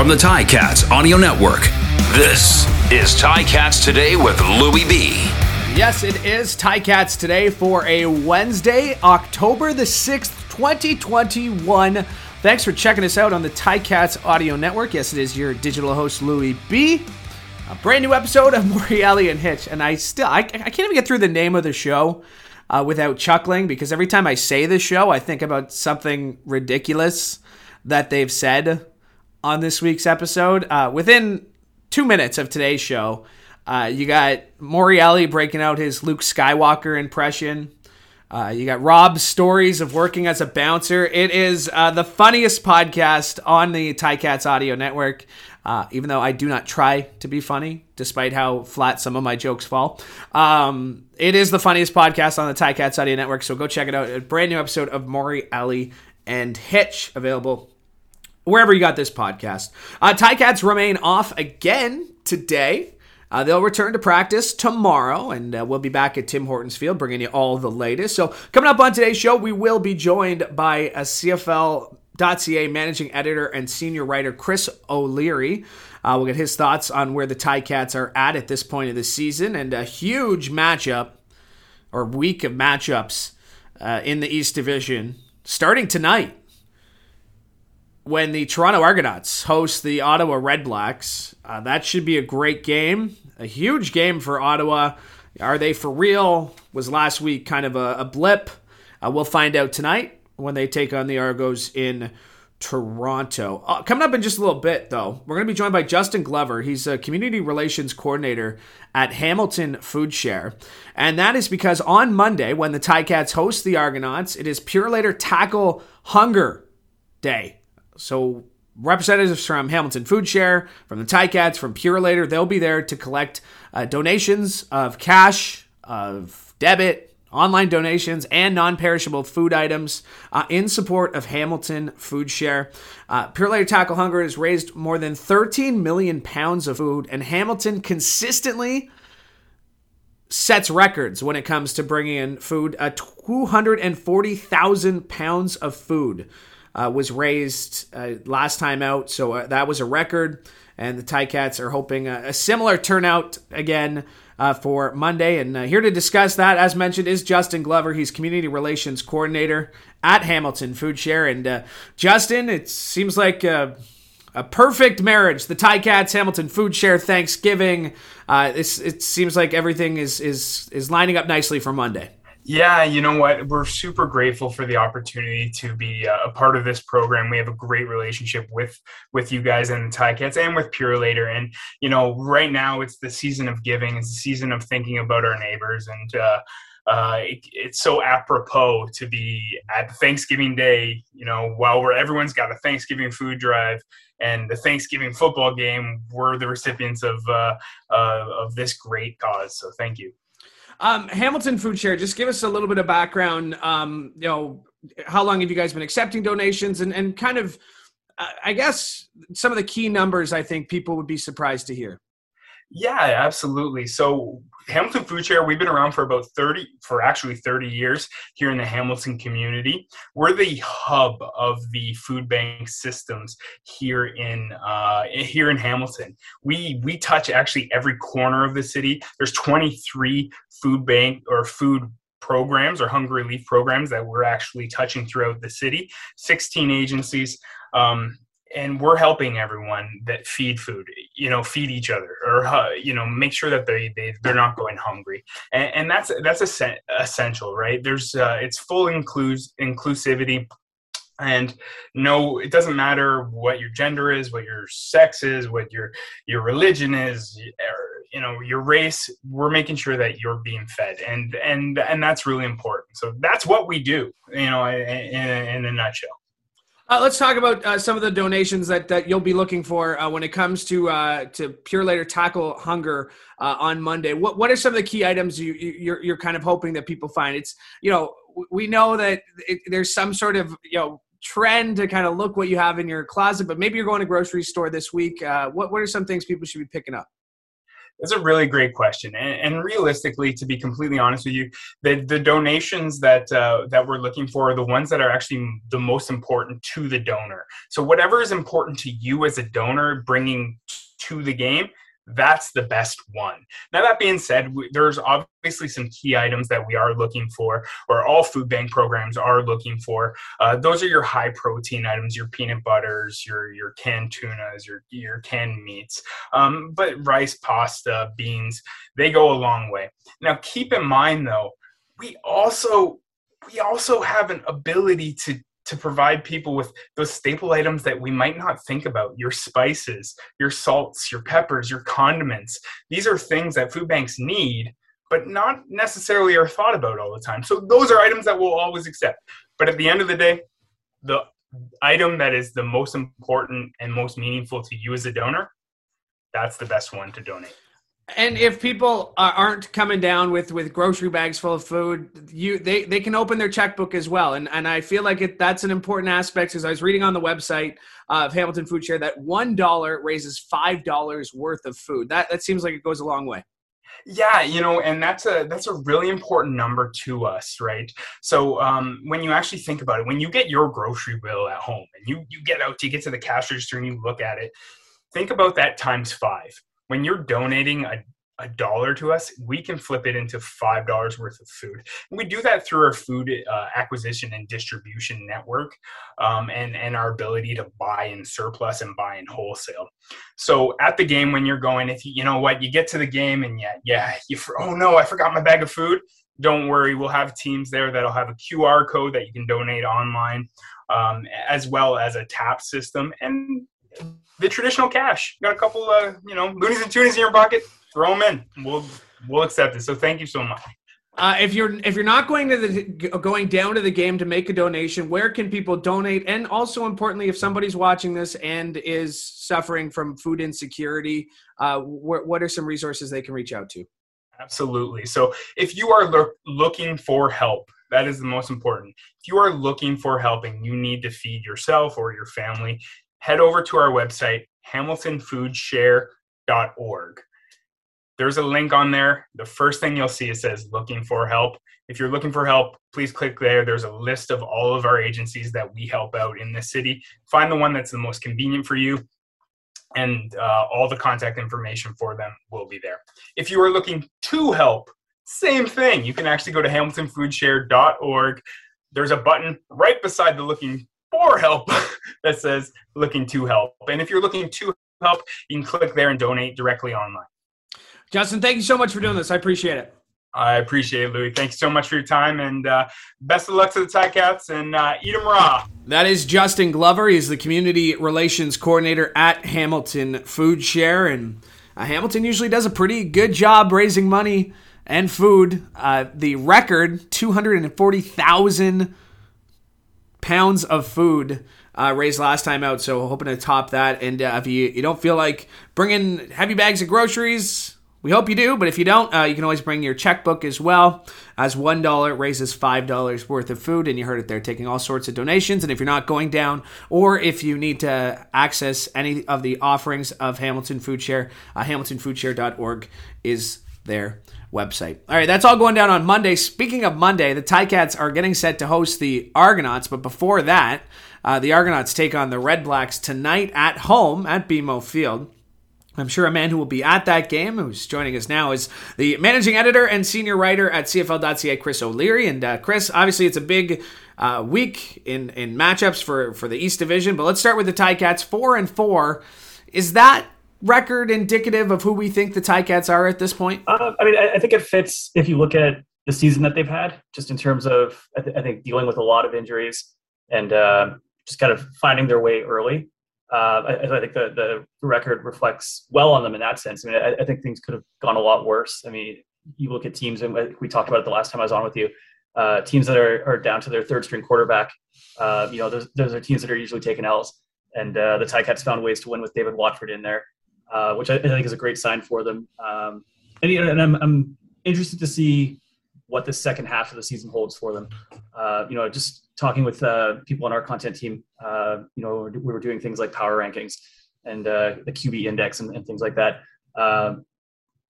from the Ticats Audio Network. This is Ticats Today with Louie B. Yes, it is Ticats Today for a Wednesday, October the 6th, 2021. Thanks for checking us out on the Ticats Audio Network. Yes, it is your digital host, Louie B. A brand new episode of Morielli and Hitch. And I still, I, I can't even get through the name of the show uh, without chuckling because every time I say the show, I think about something ridiculous that they've said on this week's episode. Uh, within two minutes of today's show, uh, you got Morielli breaking out his Luke Skywalker impression. Uh, you got Rob's stories of working as a bouncer. It is uh, the funniest podcast on the Ticats Audio Network. Uh, even though I do not try to be funny, despite how flat some of my jokes fall, um, it is the funniest podcast on the Ticats Audio Network. So go check it out. A brand new episode of Morielli and Hitch available wherever you got this podcast. Uh, Ticats remain off again today. Uh, they'll return to practice tomorrow, and uh, we'll be back at Tim Hortons Field bringing you all the latest. So, coming up on today's show, we will be joined by a CFL.ca managing editor and senior writer Chris O'Leary. Uh, we'll get his thoughts on where the Ticats are at at this point of the season and a huge matchup or week of matchups uh, in the East Division starting tonight when the Toronto Argonauts host the Ottawa Redblacks. Uh, that should be a great game, a huge game for Ottawa. Are they for real? Was last week kind of a, a blip? Uh, we'll find out tonight when they take on the Argos in Toronto. Uh, coming up in just a little bit, though, we're going to be joined by Justin Glover. He's a community relations coordinator at Hamilton Food Share. And that is because on Monday, when the Ticats host the Argonauts, it is Purolator Tackle Hunger Day. So representatives from Hamilton Food Share, from the Ticats, from Purolator, they'll be there to collect uh, donations of cash, of debit, online donations, and non-perishable food items uh, in support of Hamilton Food Share. Uh, Tackle Hunger has raised more than 13 million pounds of food, and Hamilton consistently sets records when it comes to bringing in food. Uh, 240,000 pounds of food uh, was raised uh, last time out, so uh, that was a record. And the Ticats are hoping a, a similar turnout again uh, for Monday. And uh, here to discuss that, as mentioned, is Justin Glover. He's community relations coordinator at Hamilton Food Share. And Justin, it seems like a perfect marriage. The Ticats, Hamilton Food Share, Thanksgiving. Uh, it seems like everything is is is lining up nicely for Monday. Yeah, you know what? We're super grateful for the opportunity to be uh, a part of this program. We have a great relationship with with you guys and the Ticats and with Purolator. And you know, right now it's the season of giving. It's the season of thinking about our neighbors and. Uh, uh, it, it's so apropos to be at Thanksgiving Day, you know, while we're everyone's got a Thanksgiving food drive and the Thanksgiving football game, we're the recipients of uh, uh, of this great cause. So thank you. Um, Hamilton Food Share, just give us a little bit of background. Um, you know, how long have you guys been accepting donations, and and kind of, uh, I guess, some of the key numbers. I think people would be surprised to hear. Yeah, absolutely. So Hamilton Food Share, we've been around for about 30, for actually 30 years here in the Hamilton community. We're the hub of the food bank systems here in uh, here in Hamilton. We we touch actually every corner of the city. There's 23 food bank or food programs or hunger relief programs that we're actually touching throughout the city. 16 agencies. Um, and we're helping everyone that feed food you know feed each other or uh, you know make sure that they, they they're not going hungry. And, and that's that's essential right? There's uh, it's full includes inclusivity and no it doesn't matter what your gender is what your sex is what your your religion is you know your race we're making sure that you're being fed and and and that's really important. So that's what we do you know in, in a nutshell uh, let's talk about uh, some of the donations that, that you'll be looking for uh, when it comes to uh, to Purolator Tackle Hunger uh, on Monday. What what are some of the key items you, you you're, you're kind of hoping that people find? It's you know we know that it, there's some sort of you know trend to kind of look what you have in your closet, but maybe you're going to grocery store this week. Uh, what what are some things people should be picking up? It's a really great question, and, and, realistically, to be completely honest with you, the, the donations that uh, that we're looking for are the ones that are actually the most important to the donor. So whatever is important to you as a donor, bringing to the game, that's the best one. Now, that being said, there's obviously some key items that we are looking for, or all food bank programs are looking for. Uh, those are your high protein items, your peanut butters, your your canned tunas, your your canned meats. Um, but rice, pasta, beans, they go a long way. Now, keep in mind though, we also we also have an ability to to provide people with those staple items that we might not think about your spices, your salts, your peppers, your condiments. These are things that food banks need, but not necessarily are thought about all the time. So, those are items that we'll always accept. But at the end of the day, the item that is the most important and most meaningful to you as a donor, that's the best one to donate. And if people aren't coming down with with grocery bags full of food, you they they can open their checkbook as well. And and I feel like it, that's an important aspect. Because I was reading on the website of Hamilton Food Share that one dollar raises five dollars worth of food. That that seems like it goes a long way. Yeah, you know, and that's a that's a really important number to us, right? So um, when you actually think about it, when you get your grocery bill at home and you you get out, you get to the cash register and you look at it, think about that times five when you're donating a a dollar to us, we can flip it into five dollars worth of food. And we do that through our food uh, acquisition and distribution network, um, and and our ability to buy in surplus and buy in wholesale. So at the game when you're going, if you you know what, you get to the game and yeah, yeah, you oh no, I forgot my bag of food. Don't worry, we'll have teams there that'll have a QR code that you can donate online, um, as well as a tap system and the traditional cash. Got a couple, uh, you know, loonies and toonies in your pocket. Throw them in. We'll we'll accept it. So thank you so much. Uh, if you're if you're not going to the going down to the game to make a donation, where can people donate? And also importantly, if somebody's watching this and is suffering from food insecurity, uh, wh- what are some resources they can reach out to? Absolutely. So if you are lo- looking for help, that is the most important. If you are looking for help and you need to feed yourself or your family, head over to our website, hamiltonfoodshare.org. There's a link on there. The first thing you'll see it says looking for help. If you're looking for help, please click there. There's a list of all of our agencies that we help out in the city. Find the one that's the most convenient for you, and uh, all the contact information for them will be there. If you are looking to help, same thing. You can actually go to hamiltonfoodshare.org. There's a button right beside the looking for help that says looking to help. And if you're looking to help, you can click there and donate directly online. Justin, thank you so much for doing this. I appreciate it. I appreciate it, Louis. Thanks so much for your time, and uh, best of luck to the Ticats, and uh, eat them raw. That is Justin Glover. He's the community relations coordinator at Hamilton Food Share, and uh, Hamilton usually does a pretty good job raising money and food. Uh, the record: two hundred and forty thousand pounds of food uh, raised last time out. So hoping to top that. And uh, if you, you don't feel like bringing heavy bags of groceries, we hope you do. But if you don't, uh, you can always bring your checkbook as well. As one dollar raises five dollars worth of food, and you heard it there, taking all sorts of donations. And if you're not going down, or if you need to access any of the offerings of Hamilton Food Share, uh, HamiltonFoodShare.org is there website. All right, that's all going down on Monday. Speaking of Monday, the Ticats are getting set to host the Argonauts, but before that, uh, the Argonauts take on the Redblacks tonight at home at BMO Field. I'm sure a man who will be at that game, who's joining us now, is the managing editor and senior writer at CFL.ca, Chris O'Leary. And uh, Chris, obviously, it's a big uh, week in in matchups for for the East Division. But let's start with the Ticats, four and four. Is that record indicative of who we think the Ticats are at this point? Uh, I mean, I, I, think it fits if you look at the season that they've had, just in terms of I, th- I think dealing with a lot of injuries and uh, just kind of finding their way early. Uh, I, I, think the, the record reflects well on them in that sense. I mean, I, think things could have gone a lot worse. I mean, you look at teams, and we talked about it the last time I was on with you. Uh, teams that are, are down to their third string quarterback, uh, you know, those, those are teams that are usually taking L's. And uh, the Ticats found ways to win with David Watford in there. Uh, which I, I, think is a great sign for them. Um, and, and I'm, I'm, interested to see what the second half of the season holds for them. Uh, you know, just talking with uh, people on our content team, uh, you know, we were doing things like power rankings and uh, the QB index and, and things like that.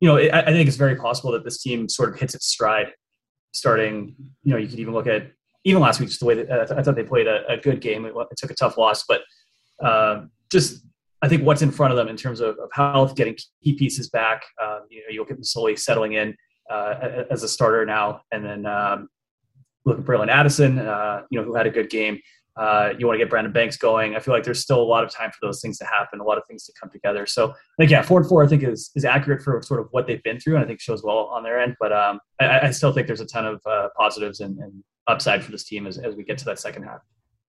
You know, I, I think it's very possible that this team sort of hits its stride starting, you know, you could even look at even last week, just the way that uh, I thought they played a, a good game. It, it, took a tough loss, but uh, just I think what's in front of them in terms of, of health, getting key pieces back. Um, you know, you'll get Masoli settling in uh, as a starter now, and then um, look at Bralon Addison, uh, you know, who had a good game. Uh, you want to get Brandon Banks going. I feel like there's still a lot of time for those things to happen, a lot of things to come together. So, like, yeah, four and four, I think is is accurate for sort of what they've been through, and I think shows well on their end. But um, I, I, still think there's a ton of uh, positives and, and, upside for this team as, as we get to that second half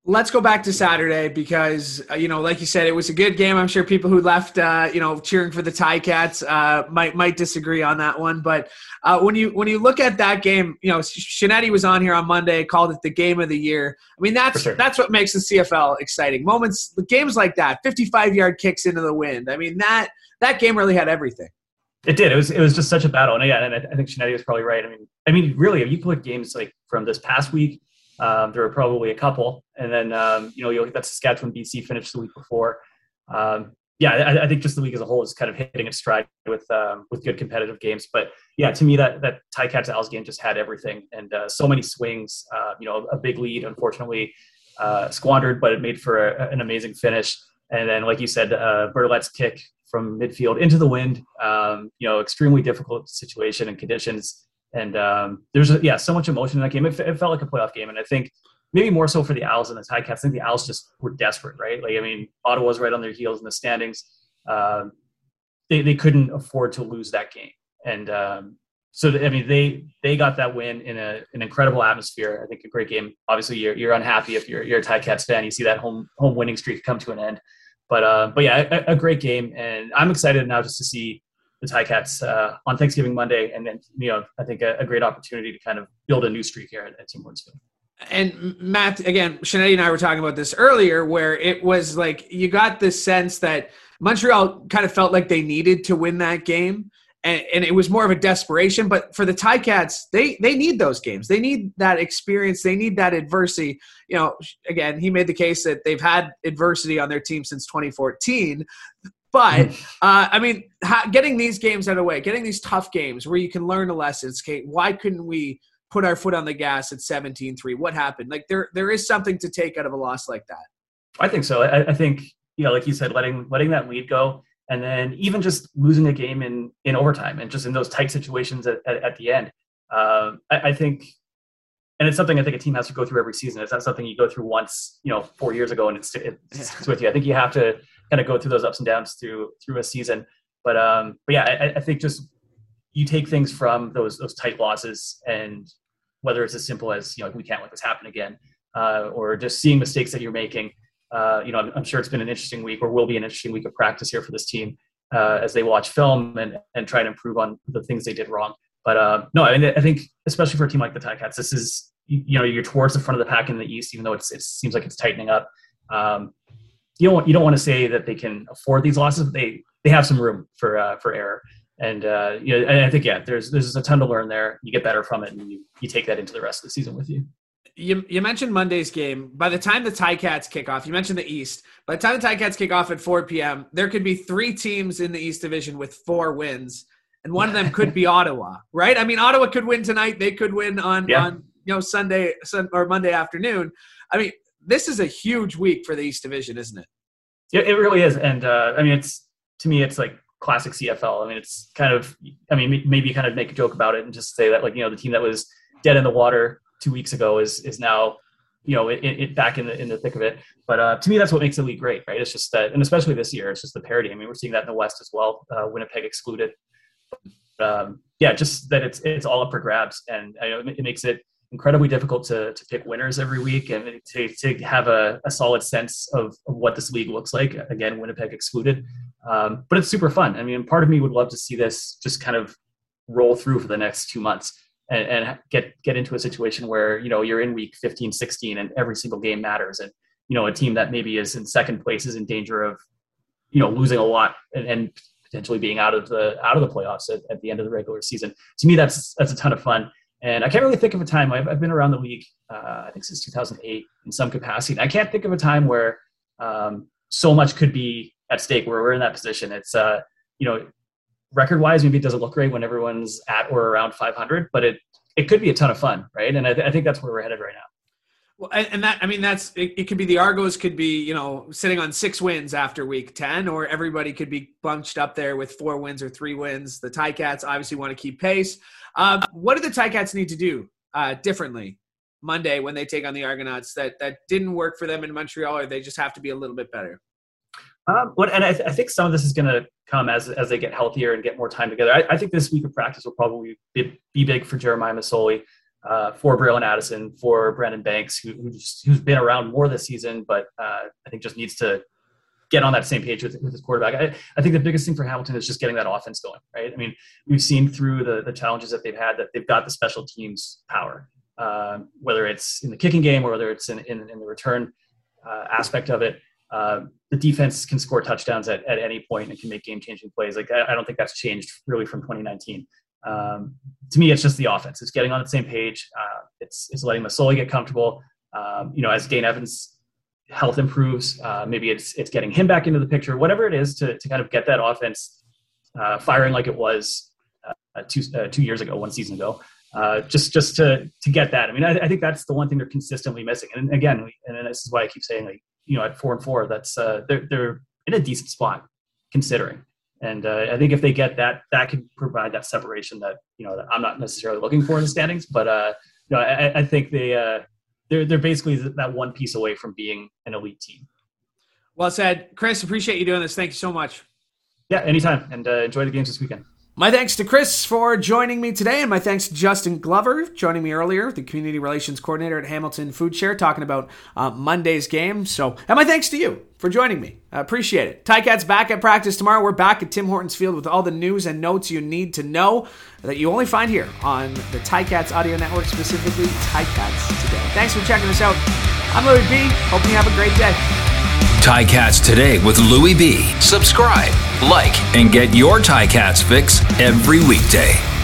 let's go back to Saturday because uh, you know, like you said, it was a good game. I'm sure people who left, uh, you know, cheering for the Ticats uh, might might disagree on that one. But uh, when you when you look at that game, you know, Shinetti was on here on Monday, called it the game of the year. I mean, that's sure. that's what makes the CFL exciting. Moments, games like that, 55 yard kicks into the wind. I mean, that that game really had everything. It did. It was it was just such a battle, and yeah, and I think Shinetti was probably right. I mean, I mean, really, if you put games like from this past week um, there were probably a couple, and then um, you know you'll that Saskatchewan BC finished the week before. Um, yeah, I, I, think just the league as a whole is kind of hitting its stride with um, with good competitive games. But yeah, to me that that Ticats Als game just had everything and uh, so many swings. Uh, you know, a big lead, unfortunately uh, squandered, but it made for a, an amazing finish. And then, like you said, uh, Bertolet's kick from midfield into the wind. Um, you know, extremely difficult situation and conditions. And um, there's yeah, so much emotion in that game. It, it, felt like a playoff game, and I think maybe more so for the Als and the Ticats. I think the Als just were desperate, right? Like I mean, Ottawa's right on their heels in the standings. Um, they they couldn't afford to lose that game, and um, so I mean they they got that win in a, an incredible atmosphere. I think a great game. Obviously, you're you're unhappy if you're you're a Ticats fan. You see that home home winning streak come to an end, but uh, but yeah, a, a great game, and I'm excited now just to see the Ticats uh, on Thanksgiving Monday, and then you know I think a, a, great opportunity to kind of build a new streak here at, at Tim Hortons. And Matt, again, Shinetti and I were talking about this earlier, where it was like you got the sense that Montreal kind of felt like they needed to win that game. And, and, it was more of a desperation. But for the Ticats, they they need those games. They need that experience. They need that adversity. You know, again, he made the case that they've had adversity on their team since 2014. But uh, I mean, getting these games out of the way, getting these tough games where you can learn the lessons. Kate, why couldn't we put our foot on the gas at 17-3? What happened? Like there, there is something to take out of a loss like that. I think so. I, I think you know, like you said, letting letting that lead go, and then even just losing a game in in overtime, and just in those tight situations at, at, at the end. Um, I, I think and it's something I think a team has to go through every season. It's not something you go through once, you know, four years ago and it's, it's, it's with you. I think you have to kind of go through those ups and downs through through a season. But um, but yeah, I, I think just you take things from those those tight losses and whether it's as simple as you know we can't let this happen again, uh, or just seeing mistakes that you're making. Uh, you know, I'm, I'm, sure it's been an interesting week, or will be an interesting week of practice here for this team uh, as they watch film and and try to improve on the things they did wrong. But uh, no, I, mean, I think especially for a team like the Ticats, this is you know you're towards the front of the pack in the East, even though it's it seems like it's tightening up. Um, you don't you don't want to say that they can afford these losses. But they they have some room for uh, for error, and uh, you know, I think yeah, there's there's a ton to learn there. You get better from it, and you you take that into the rest of the season with you. You, you mentioned Monday's game. By the time the Ticats kick off, you mentioned the East. By the time the Ticats kick off at 4 p.m., there could be three teams in the East Division with four wins, and one of them could be Ottawa, right? I mean, Ottawa could win tonight. They could win on yeah. on you know Sunday or Monday afternoon. I mean, this is a huge week for the East Division, isn't it? Yeah, it really is, and uh, I mean, it's to me, it's like classic CFL. I mean, it's kind of, I mean, maybe kind of make a joke about it and just say that, like, you know, the team that was dead in the water two weeks ago is is now, you know, it, it back in the in the thick of it. But uh, to me, that's what makes the league great, right? It's just that, and especially this year, it's just the parity. I mean, we're seeing that in the West as well. Uh, Winnipeg excluded. Um, yeah, just that it's it's all up for grabs, and I it makes it incredibly difficult to, to pick winners every week and to, to have a, a solid sense of, of what this league looks like. Again, Winnipeg excluded. Um, but it's super fun. I mean, part of me would love to see this just kind of roll through for the next two months and, and get, get into a situation where, you know, you're in week 15, 16 and every single game matters. And, you know, a team that maybe is in second place is in danger of, you know, losing a lot and, and potentially being out of the, out of the playoffs at, at the end of the regular season. To me, that's, that's a ton of fun. And I can't really think of a time. I've, I've been around the league, uh, I think since 2008 in some capacity. I can't think of a time where um, so much could be at stake where we're in that position. It's, uh, you know, record wise, maybe it doesn't look great when everyone's at or around 500, but it it could be a ton of fun, right? And I, th- I think that's where we're headed right now. Well, and that I mean that's it, it, could be the Argos could be you know sitting on six wins after week ten, or everybody could be bunched up there with four wins or three wins. The Ticats obviously want to keep pace. Um, what do the Ticats need to do uh, differently Monday when they take on the Argonauts that that didn't work for them in Montreal, or they just have to be a little bit better? Um, what, and I, th- I, think some of this is going to come as as they get healthier and get more time together. I, I think this week of practice will probably be, be big for Jeremiah Masoli uh, for Bralon Addison, for Brandon Banks, who, who's, who's been around more this season, but uh, I think just needs to get on that same page with, with his quarterback. I, I, think the biggest thing for Hamilton is just getting that offense going, right? I mean, we've seen through the, the challenges that they've had that they've got the special teams power, uh, whether it's in the kicking game or whether it's in, in, in the return uh, aspect of it. Uh, the defense can score touchdowns at, at any point and can make game changing plays. Like I, I, don't think that's changed really from 2019. Um, to me, it's just the offense. It's getting on the same page. Uh, it's, it's letting Masoli get comfortable. Um, you know, as Dane Evans' health improves, uh, maybe it's it's getting him back into the picture. Whatever it is to to kind of get that offense uh, firing like it was uh, two uh, two years ago, one season ago. Uh, just just to to get that. I mean, I, I, think that's the one thing they're consistently missing. And again, and this is why I keep saying, like, you know, at four and four, that's they're they're in a decent spot considering. And uh, I think if they get that, that could provide that separation that you know that I'm not necessarily looking for in the standings. But uh, you know, I, I think they uh, they're they're basically that one piece away from being an elite team. Well said, Chris. Appreciate you doing this. Thank you so much. Yeah, anytime, and uh, enjoy the games this weekend. My thanks to Chris for joining me today, and my thanks to Justin Glover joining me earlier, the community relations coordinator at Hamilton Food Share, talking about uh, Monday's game. So, and my thanks to you for joining me. I appreciate it. Ticats back at practice tomorrow. We're back at Tim Hortons Field with all the news and notes you need to know that you only find here on the Ticats audio network, specifically Ticats today. Thanks for checking us out. I'm Louis B. Hoping you have a great day. Ticats Today with Louis B. Subscribe, like, and get your Ticats fix every weekday.